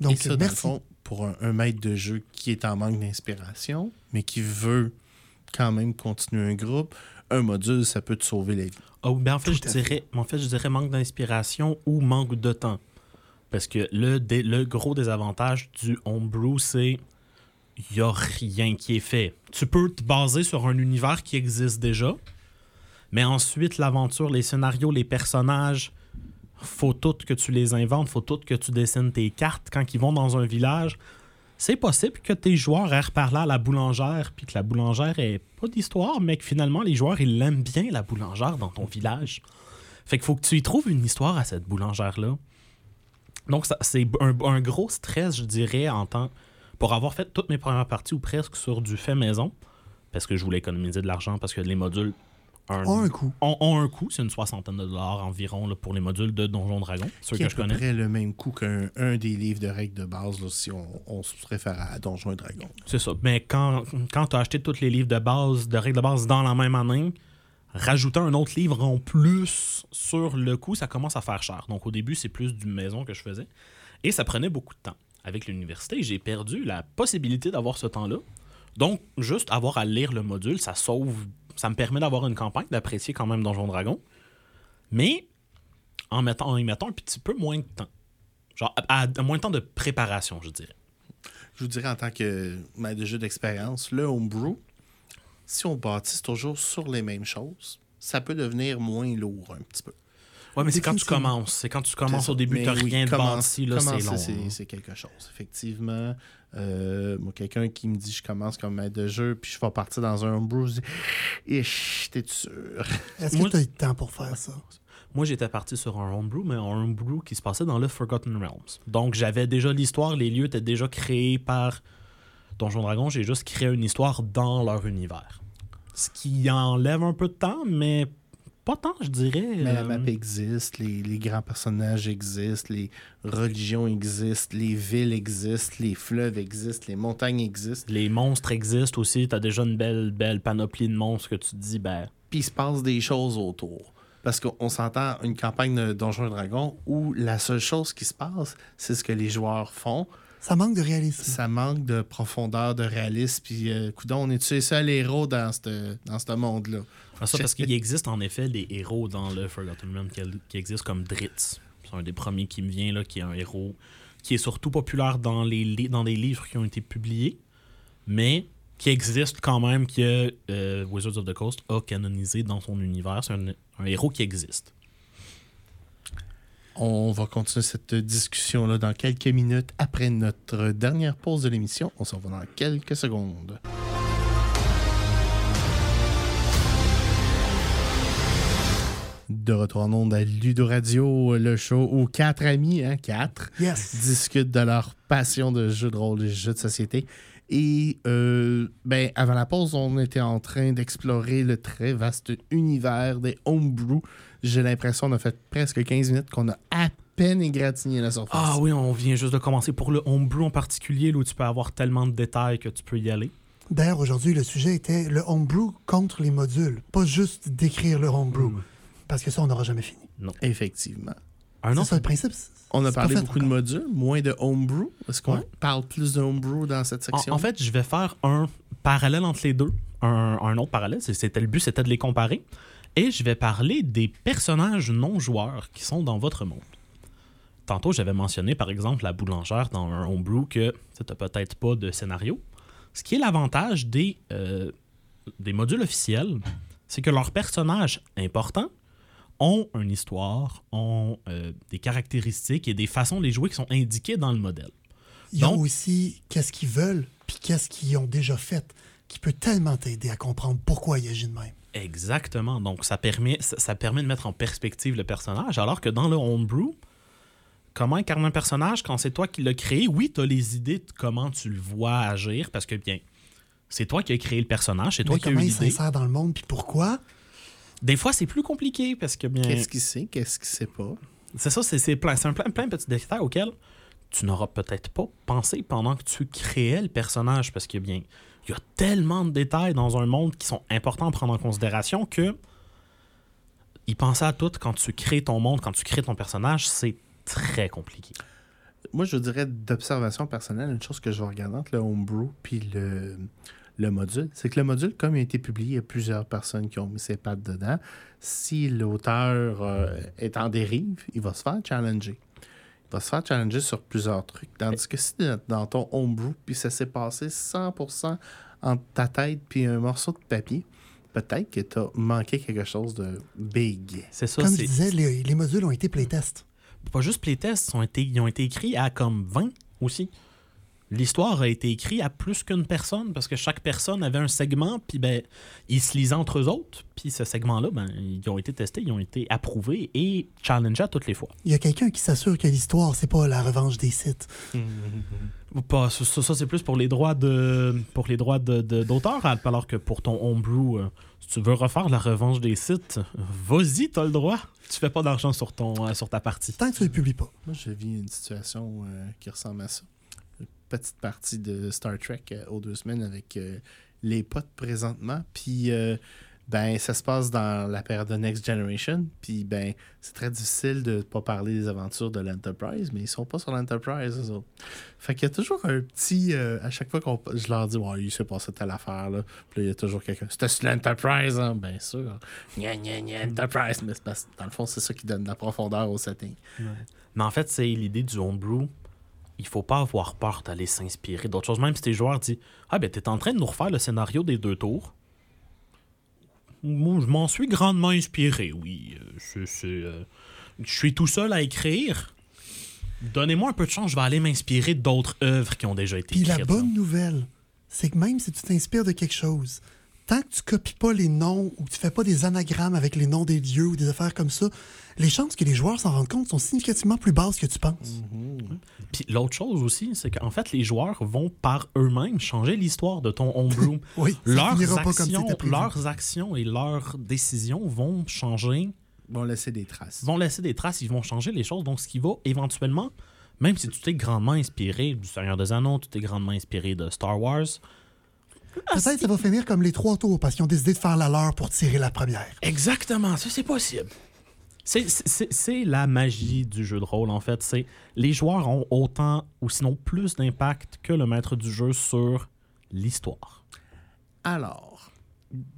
Donc Et ça, dans le merci. fond, pour un, un maître de jeu qui est en manque d'inspiration, mais qui veut quand même continuer un groupe, un module, ça peut te sauver la vie. Oh, ben en, fait, je dirais, en fait, je dirais manque d'inspiration ou manque de temps. Parce que le, dé- le gros désavantage du homebrew, c'est il n'y a rien qui est fait. Tu peux te baser sur un univers qui existe déjà, mais ensuite, l'aventure, les scénarios, les personnages, faut tout que tu les inventes, faut tout que tu dessines tes cartes quand ils vont dans un village. C'est possible que tes joueurs aient reparlé à la boulangère, puis que la boulangère ait pas d'histoire, mais que finalement les joueurs ils l'aiment bien la boulangère dans ton village. Fait qu'il faut que tu y trouves une histoire à cette boulangère-là. Donc c'est un, un gros stress, je dirais, en temps pour avoir fait toutes mes premières parties ou presque sur du fait maison, parce que je voulais économiser de l'argent, parce que les modules un- Ont un coût. ont, ont un coût, c'est une soixantaine de dollars environ là, pour les modules de Donjon Dragon, ceux Qui que est à je peu connais. près le même coût qu'un un des livres de règles de base, là, si on, on se réfère à Donjons et Dragons. C'est ça. Mais quand, quand tu as acheté tous les livres de base, de règles de base dans la même année, rajouter un autre livre en plus sur le coup, ça commence à faire cher. Donc au début, c'est plus du maison que je faisais. Et ça prenait beaucoup de temps. Avec l'université, j'ai perdu la possibilité d'avoir ce temps-là. Donc, juste avoir à lire le module, ça sauve. Ça me permet d'avoir une campagne, d'apprécier quand même Donjon Dragon. Mais en, mettant, y mettant un petit peu moins de temps. Genre, à moins de temps de préparation, je dirais. je vous dirais en tant que maître de jeu d'expérience, le homebrew, si on bâtisse toujours sur les mêmes choses, ça peut devenir moins lourd un petit peu. Ouais, mais c'est quand tu commences. C'est quand tu commences au début, t'as Mais oui, rien de bâti, là, c'est quelque chose. Effectivement, euh, moi, quelqu'un qui me dit je commence comme maître de jeu, puis je vais partir dans un homebrew, je dis t'es sûr? Est-ce Moi- que tu as eu le temps pour faire ça? Moi, j'étais parti sur un homebrew, mais un homebrew qui se passait dans le Forgotten Realms. Donc, j'avais déjà l'histoire, les lieux étaient déjà créés par Donjon Dragon. J'ai juste créé une histoire dans leur univers. Ce qui enlève un peu de temps, mais pas tant, je dirais. Mais la Euh, map existe, les, les grands personnages existent, les religions existent, les villes existent, les fleuves existent, les montagnes existent. Les monstres existent aussi. T'as déjà une belle, belle panoplie de monstres que tu te dis, ben, Puis il se passe des choses autour. Parce qu'on s'entend une campagne de Donjons et Dragons où la seule chose qui se passe, c'est ce que les joueurs font. Ça manque de réalisme. Ça manque de profondeur, de réalisme. Puis, euh, coudonc, on est-tu les seuls héros dans ce dans ce monde-là? Ah, ça, parce qu'il existe en effet des héros dans le Forgotten Realm qui, qui existent comme Dritz. C'est un des premiers qui me vient, là, qui est un héros qui est surtout populaire dans les, dans les livres qui ont été publiés, mais qui existe quand même, que euh, Wizards of the Coast a canonisé dans son univers. C'est un, un héros qui existe. On va continuer cette discussion-là dans quelques minutes après notre dernière pause de l'émission. On se revoit dans quelques secondes. De retour en ondes à Ludo Radio, le show où quatre amis, hein, quatre, Yes. discutent de leur passion de jeux de rôle et jeux de société. Et euh, ben, avant la pause, on était en train d'explorer le très vaste univers des homebrew. J'ai l'impression qu'on a fait presque 15 minutes qu'on a à peine égratigné la surface. Ah oui, on vient juste de commencer. Pour le homebrew en particulier, là, où tu peux avoir tellement de détails que tu peux y aller. D'ailleurs, aujourd'hui, le sujet était le homebrew contre les modules. Pas juste décrire le homebrew. Mm. Parce que ça, on n'aura jamais fini. Effectivement. Un C'est autre ça le principe. On a parlé fait beaucoup de modules, moins de homebrew. Est-ce qu'on Ouais. parle plus de homebrew dans cette En, section? en fait, je vais faire un parallèle entre les deux. Un, un autre parallèle. C'est- C'était le but, c'était de les comparer. Et je vais parler des personnages non joueurs qui sont dans votre monde. Tantôt, j'avais mentionné, par exemple, la boulangère dans un homebrew que tu n'as peut-être pas de scénario. Ce qui est l'avantage des, euh, des modules officiels, c'est que leurs personnages importants ont une histoire, ont euh, des caractéristiques et des façons de les jouer qui sont indiquées dans le modèle. Ils ont aussi qu'est-ce qu'ils veulent, puis qu'est-ce qu'ils ont déjà fait, qui peut tellement t'aider à comprendre pourquoi ils agissent de même. Exactement. Donc, ça permet, ça, ça permet de mettre en perspective le personnage, alors que dans le homebrew, comment incarner un personnage quand c'est toi qui l'as créé? Oui, tu as les idées de comment tu le vois agir, parce que, bien, c'est toi qui as créé le personnage, c'est toi Mais qui as eu comment il l'idée. s'insère dans le monde, puis pourquoi? Des fois, c'est plus compliqué, parce que, bien, Qu'est-ce qu'il sait, qu'est-ce qu'il sait pas? c'est ça, c'est plein, c'est un plein, plein de petits détails auxquels tu n'auras peut-être pas pensé pendant que tu créais le personnage, parce que, bien, il y a tellement de détails dans un monde qui sont importants à prendre en considération que y penser à tout quand tu crées ton monde, quand tu crées ton personnage, c'est très compliqué. Moi, je dirais d'observation personnelle, une chose que je vais regarder entre le homebrew puis le, le module, c'est que le module, comme il a été publié, il y a plusieurs personnes qui ont mis ses pattes dedans. Si l'auteur euh, est en dérive, il va se faire challenger. Il va se faire challenger sur plusieurs trucs. Tandis que si dans- dans ton homebrew, puis ça s'est passé 100% entre ta tête puis un morceau de papier, peut-être que tu as manqué quelque chose de big. C'est ça, Comme je disais, les, les modules ont été playtest. pas juste playtests, ils ont été, ils ont été écrits à comme 20 aussi. L'histoire a été écrite à plus qu'une personne parce que chaque personne avait un segment, puis ben, ils se lisaient entre eux autres, puis ce segment-là, ben, ils ont été testés, ils ont été approuvés et challengés à toutes les fois. Il y a quelqu'un qui s'assure que l'histoire, c'est pas la revanche des sites. Ou Pas, ça, ça, ça, c'est plus pour les droits de pour les droits de- de- d'auteur, alors que pour ton homebrew, euh, si tu veux refaire la revanche des sites, vas-y, t'as le droit. Tu fais pas d'argent sur ton euh, sur ta partie. Tant que tu le publies pas. Moi, je vis une situation euh, qui ressemble à ça. Petite partie de Star Trek euh, aux deux semaines avec euh, les potes présentement. Puis, euh, ben, ça se passe dans la période de Next Generation. Puis, ben, c'est très difficile de ne pas parler des aventures de l'Enterprise, mais ils sont pas sur l'Enterprise, eux. Fait qu'il y a toujours un petit. à chaque fois qu'on je leur dis, ouais, il s'est passé telle affaire, là. Puis là, il y a toujours quelqu'un. C'était sur l'Enterprise, hein? Bien sûr. Gna, gna, gna, Enterprise. Mais parce- dans le fond, c'est ça qui donne de la profondeur au setting. Mais en fait, c'est l'idée du homebrew. Il faut pas avoir peur d'aller s'inspirer d'autres choses. Même si tes joueurs disent Ah, ben, t'es en train de nous refaire le scénario des deux tours. Moi, je m'en suis grandement inspiré, oui. Euh, euh, je suis tout seul à écrire. Donnez-moi un peu de chance, je vais aller m'inspirer d'autres œuvres qui ont déjà été Puis la écrites. bonne nouvelle, c'est que même si tu t'inspires de quelque chose, tant que tu copies pas les noms ou que tu fais pas des anagrammes avec les noms des lieux ou des affaires comme ça, les chances que les joueurs s'en rendent compte sont significativement plus basses que tu penses. Puis l'autre chose aussi, c'est qu'en fait, les joueurs vont par eux-mêmes changer l'histoire de ton homebrew. Oui, leurs, finira pas comme actions, leurs actions et leurs décisions vont changer, Bon, laisser des traces. vont laisser des traces, ils vont changer les choses. Donc, ce qui va éventuellement, même si tu t'es grandement inspiré du Seigneur des Anneaux, tu t'es grandement inspiré de Star Wars, Peut-être que ça va finir comme les trois tours parce qu'ils ont décidé de faire la leur pour tirer la première. Exactement, ça c'est possible. C'est- C'est c'est la magie du jeu de rôle, en fait. C'est Les joueurs ont autant ou sinon plus d'impact que le maître du jeu sur l'histoire. Alors,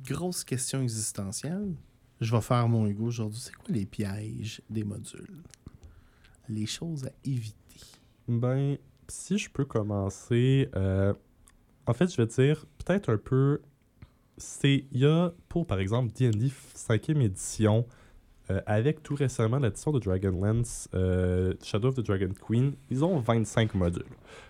grosse question existentielle. Je vais faire mon ego aujourd'hui. C'est quoi les pièges des modules? Les choses à éviter. Ben, si je peux commencer, euh, en fait, je vais dire peut-être un peu. C'est, il y a pour par exemple D&D 5e édition, euh, avec tout récemment l'édition de Dragonlance, euh, Shadow of the Dragon Queen, ils ont 25 modules.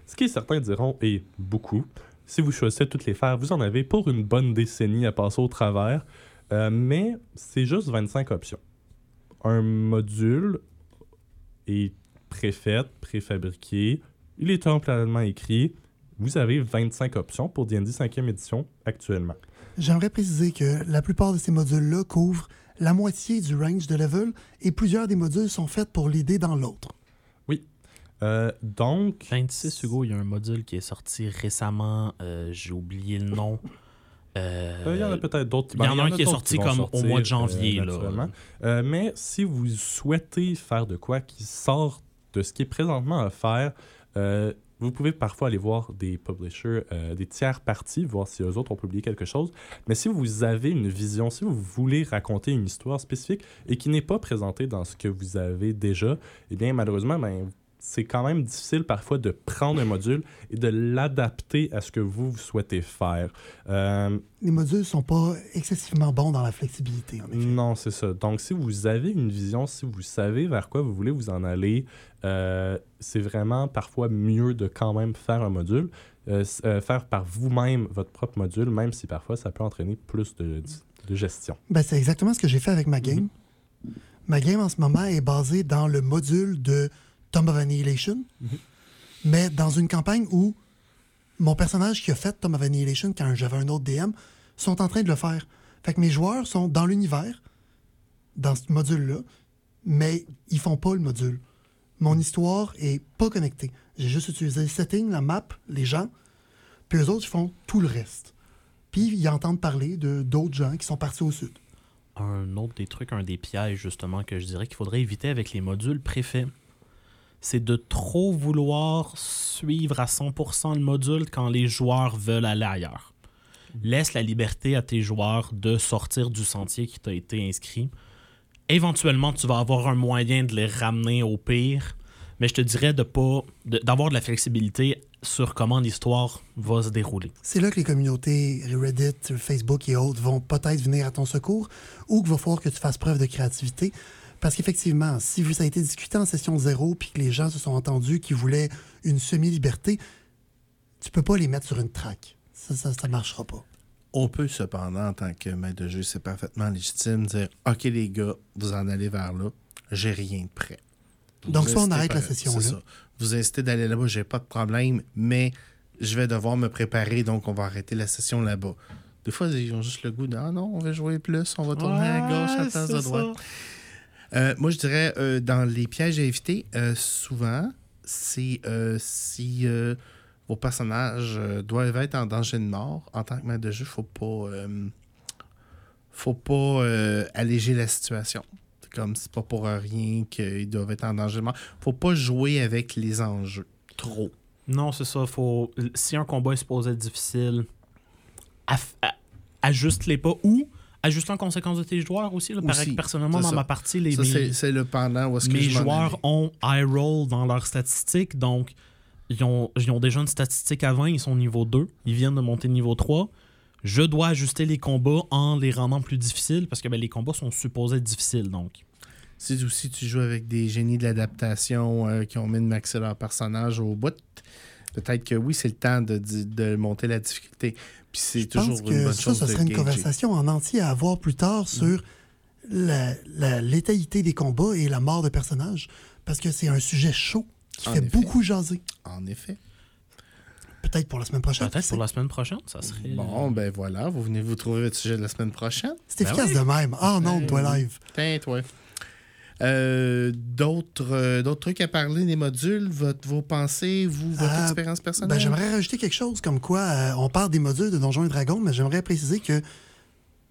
Ce qui certains diront est beaucoup. Si vous choisissez toutes les faire, vous en avez pour une bonne décennie à passer au travers. Euh, mais c'est juste 25 options. Un module est préfait, préfabriqué, il est amplement écrit. Vous avez 25 options pour D&D 5e édition actuellement. J'aimerais préciser que la plupart de ces modules-là couvrent la moitié du range de level et plusieurs des modules sont faits pour l'aider dans l'autre. Euh, donc, 26, Hugo, il y a un module qui est sorti récemment. euh, J'ai oublié le nom. Euh, euh, il y en a peut-être d'autres. il y en a un qui est sorti comme au mois de janvier, là. Euh, mais si vous souhaitez faire de quoi qui sort de ce qui est présentement à faire, euh, vous pouvez parfois aller voir des publishers, euh, des tiers parties, voir si eux autres ont publié quelque chose. Mais si vous avez une vision, si vous voulez raconter une histoire spécifique et qui n'est pas présentée dans ce que vous avez déjà, eh bien malheureusement, ben, c'est quand même difficile parfois de prendre un module et de l'adapter à ce que vous, vous souhaitez faire. Euh, Les modules sont pas excessivement bons dans la flexibilité, en effet. non, c'est ça. Donc, si vous avez une vision, si vous savez vers quoi vous voulez vous en aller, euh, c'est vraiment parfois mieux de quand même faire un module, euh, faire par vous-même votre propre module, même si parfois ça peut entraîner plus de, de gestion. Ben, c'est exactement ce que j'ai fait avec ma game. Ma game en ce moment est basée dans le module de Tomb of Annihilation, mais dans une campagne où mon personnage qui a fait Tomb of Annihilation quand j'avais un autre DM sont en train de le faire. Fait que mes joueurs sont dans l'univers, dans ce module-là, mais ils font pas le module. Mon histoire est pas connectée. J'ai juste utilisé le setting, la map, les gens, puis eux autres, ils font tout le reste. Puis ils entendent parler de d'autres gens qui sont partis au sud. un autre des trucs, un des pièges justement que je dirais qu'il faudrait éviter avec les modules préfets, c'est de trop vouloir suivre à 100% le module quand les joueurs veulent aller ailleurs. Laisse la liberté à tes joueurs de sortir du sentier qui t'a été inscrit. Éventuellement, tu vas avoir un moyen de les ramener au pire, mais je te dirais de pas de- d'avoir de la flexibilité sur comment l'histoire va se dérouler. C'est là que les communautés Reddit, Facebook et autres vont peut-être venir à ton secours ou qu'il va falloir que tu fasses preuve de créativité. Parce qu'effectivement, si ça a été discuté en session zéro puis que les gens se sont entendus qu'ils voulaient une semi-liberté, tu peux pas les mettre sur une track. Ça, ça, ça marchera pas. On peut cependant, en tant que maître de jeu, c'est parfaitement légitime, dire OK, les gars, vous en allez vers là, j'ai rien de prêt. Donc, Vous soit on arrête la session c'est là. ça. Vous incitez d'aller là-bas, j'ai pas de problème, mais je vais devoir me préparer, donc on va arrêter la session là-bas. Des fois, ils ont juste le goût de Ah non, on va jouer plus, on va tourner à gauche, à la place de droite. Euh, moi, je dirais, euh, dans les pièges à éviter, euh, souvent, c'est euh, si euh, vos personnages doivent être en danger de mort, en tant que maître de jeu, faut pas, faut pas alléger la situation. Comme, c'est pas pour rien qu'ils doivent être en danger de mort. Faut pas jouer avec les enjeux. Trop. Non, c'est ça. Faut... Si un combat est supposé être difficile, aff- a- ajuste-les pas ou ajuste en conséquence de tes joueurs aussi. Là, personnellement, dans ça. ma partie, les, Ça, mes, c'est, le pendant où est-ce que mes je m'en joueurs ont high roll dans leurs statistiques. Donc, ils ont, ils ont déjà une statistique à 20, ils sont niveau 2, ils viennent de monter niveau 3. Je dois ajuster les combats en les rendant plus difficiles parce que ben, les combats sont supposés être difficiles. Donc, aussi tu joues avec des génies de l'adaptation euh, qui ont mis de maxer leur personnage au bout, peut-être que oui, c'est le temps de, de- de monter la difficulté. Puis c'est Je toujours pense une que bonne ça, chose ça de serait une gager. conversation en entier à avoir plus tard sur la, la létalité des combats et la mort de personnages. Parce que c'est un sujet chaud qui En fait effet. beaucoup jaser. En effet. Peut-être pour la semaine prochaine. peut-être pour la semaine prochaine, ça serait. Bon, ben voilà, vous venez vous trouver votre sujet de la semaine prochaine. C'est Ben efficace oui. de même. Ah non, Ben toi live. Tiens, toi. Euh, d'autres, euh, d'autres trucs à parler des modules, votre, vos pensées, vous, votre Euh, expérience personnelle? Ben, j'aimerais rajouter quelque chose comme quoi euh, on parle des modules de Donjons et Dragons, mais j'aimerais préciser que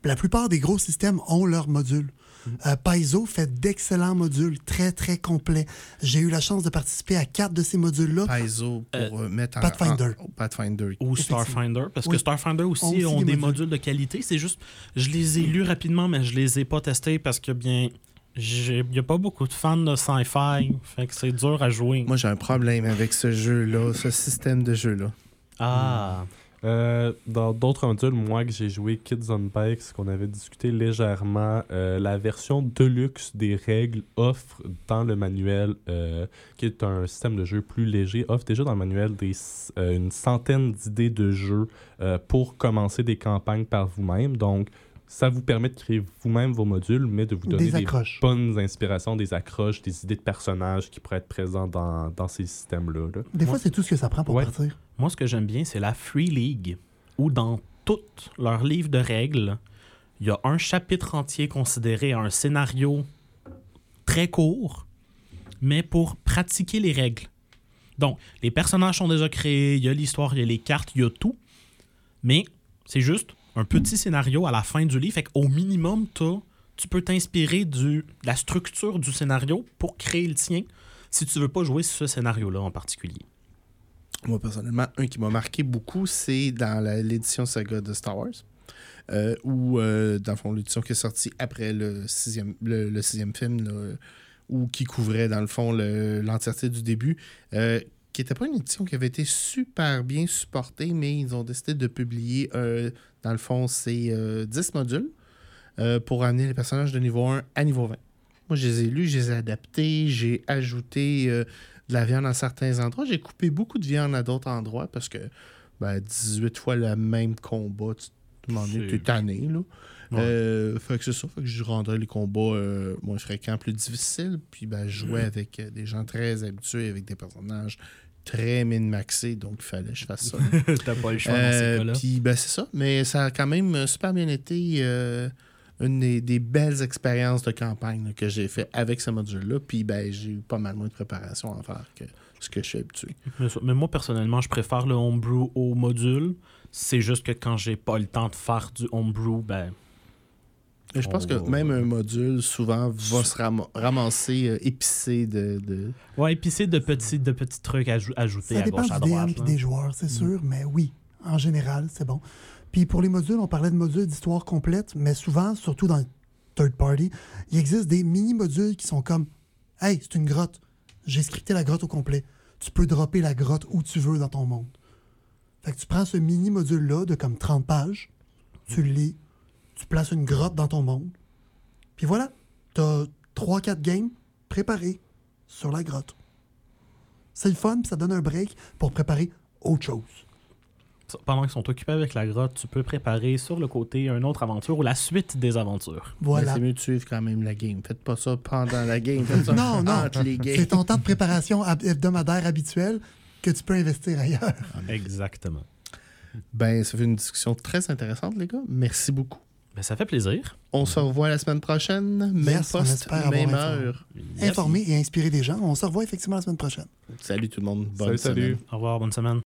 la plupart des gros systèmes ont leurs modules. Mm. Euh, Paizo fait d'excellents modules, très très complets. J'ai eu la chance de participer à quatre de ces modules-là. Paizo pour euh, mettre en... Pathfinder. en- Pathfinder. Ou. Starfinder, parce que. Starfinder aussi Ont ont, aussi des, des modules. modules. de qualité. C'est juste, je les ai lus rapidement, mais je les ai pas testés parce que bien, il n'y a pas beaucoup de fans de sci-fi, fait que c'est dur à jouer. Moi, j'ai un problème avec ce jeu-là, ce système de jeu-là. Ah, Euh, dans d'autres modules, moi que j'ai joué Kids on Bikes, qu'on avait discuté légèrement, euh, la version deluxe des règles offre dans le manuel, euh, qui est un système de jeu plus léger, offre déjà dans le manuel des, euh, une centaine d'idées de jeux euh, pour commencer des campagnes par vous-même. Donc, ça vous permet de créer vous-même vos modules, mais de vous donner Des bonnes inspirations, des accroches, des idées de personnages qui pourraient être présents dans, dans ces systèmes-là. là. Des Moi- fois, c'est tout ce que ça prend pour Ouais. partir. moi ce que j'aime bien, c'est la Free League, où dans tout leur livre de règles, il y a un chapitre entier considéré un scénario très court, mais pour pratiquer les règles. Donc, les personnages sont déjà créés, il y a l'histoire, il y a les cartes, il y a tout. Mais c'est juste un petit scénario à la fin du livre. Fait qu'au minimum, tu peux t'inspirer de la structure du scénario pour créer le tien si tu veux pas jouer ce scénario-là en particulier. Moi, personnellement, un qui m'a marqué beaucoup, c'est dans l'édition saga de Star Wars. Euh, où, euh, dans le fond, l'édition qui est sortie après le sixième, film, ou qui couvrait, dans le fond, le- l'entièreté du début, euh, qui n'était pas une édition qui avait été super bien supportée, mais ils ont décidé de publier, dans le fond, ces euh, 10 modules euh, pour amener les personnages de niveau 1 à niveau 20. Moi, je les ai lus, je les ai adaptés, j'ai ajouté euh, de la viande à certains endroits. J'ai coupé beaucoup de viande à d'autres endroits parce que ben, 18 fois le même combat, tu te demandes, C'est- t'es tanné, là. Ouais. Euh, fait que c'est ça, fait que je rendrais les combats euh, moins fréquents, plus difficiles. Puis ben, je jouais avec euh, des gens très habitués, avec des personnages très min-maxés, donc il fallait que je fasse ça. T'as pas le choix dans ces Euh. Puis ben, c'est ça, mais ça a quand même euh, super bien été euh, une des, des belles expériences de campagne là, que j'ai fait avec ce module-là. Puis ben, j'ai eu pas mal moins de préparation à faire que ce que je suis habitué. Mais moi, personnellement, je préfère le homebrew au module. C'est juste que quand j'ai pas le temps de faire du homebrew, ben. Et je pense On que va- même un module, souvent, va se ram- ramasser euh, épicé de, de- Ouais, c'est de petits, de petits trucs à ajouter Ça à dépend gauche, du à DM droite. et là. des joueurs, c'est sûr, mais oui, en général, c'est bon. Puis pour les modules, on parlait de modules d'histoire complète, mais souvent, surtout dans le third party, il existe des mini-modules qui sont comme Hey, c'est une grotte. J'ai scripté la grotte au complet. Tu peux dropper la grotte où tu veux dans ton monde. Fait que tu prends ce mini-module-là de comme 30 pages, tu le lis, tu places une grotte dans ton monde, puis voilà, t'as 3-4 games préparés sur la grotte. C'est le fun, puis ça donne un break pour préparer autre chose. Pendant qu'ils sont occupés avec la grotte, tu peux préparer sur le côté une autre aventure ou la suite des aventures. Voilà. C'est mieux de suivre quand même la game. Faites pas ça pendant la game. Faites ça Non, non. entre les games. C'est ton temps de préparation hebdomadaire habituel que tu peux investir ailleurs. Exactement. Ben, ça fait une discussion très intéressante, les gars. Merci beaucoup. Ben, ça fait plaisir. On se revoit la semaine prochaine. Même Yes, poste, même informé. heure. Yes. Informer et inspirer des gens. On se revoit effectivement la semaine prochaine. Salut tout le monde. Bonne Salut. Au revoir, bonne semaine.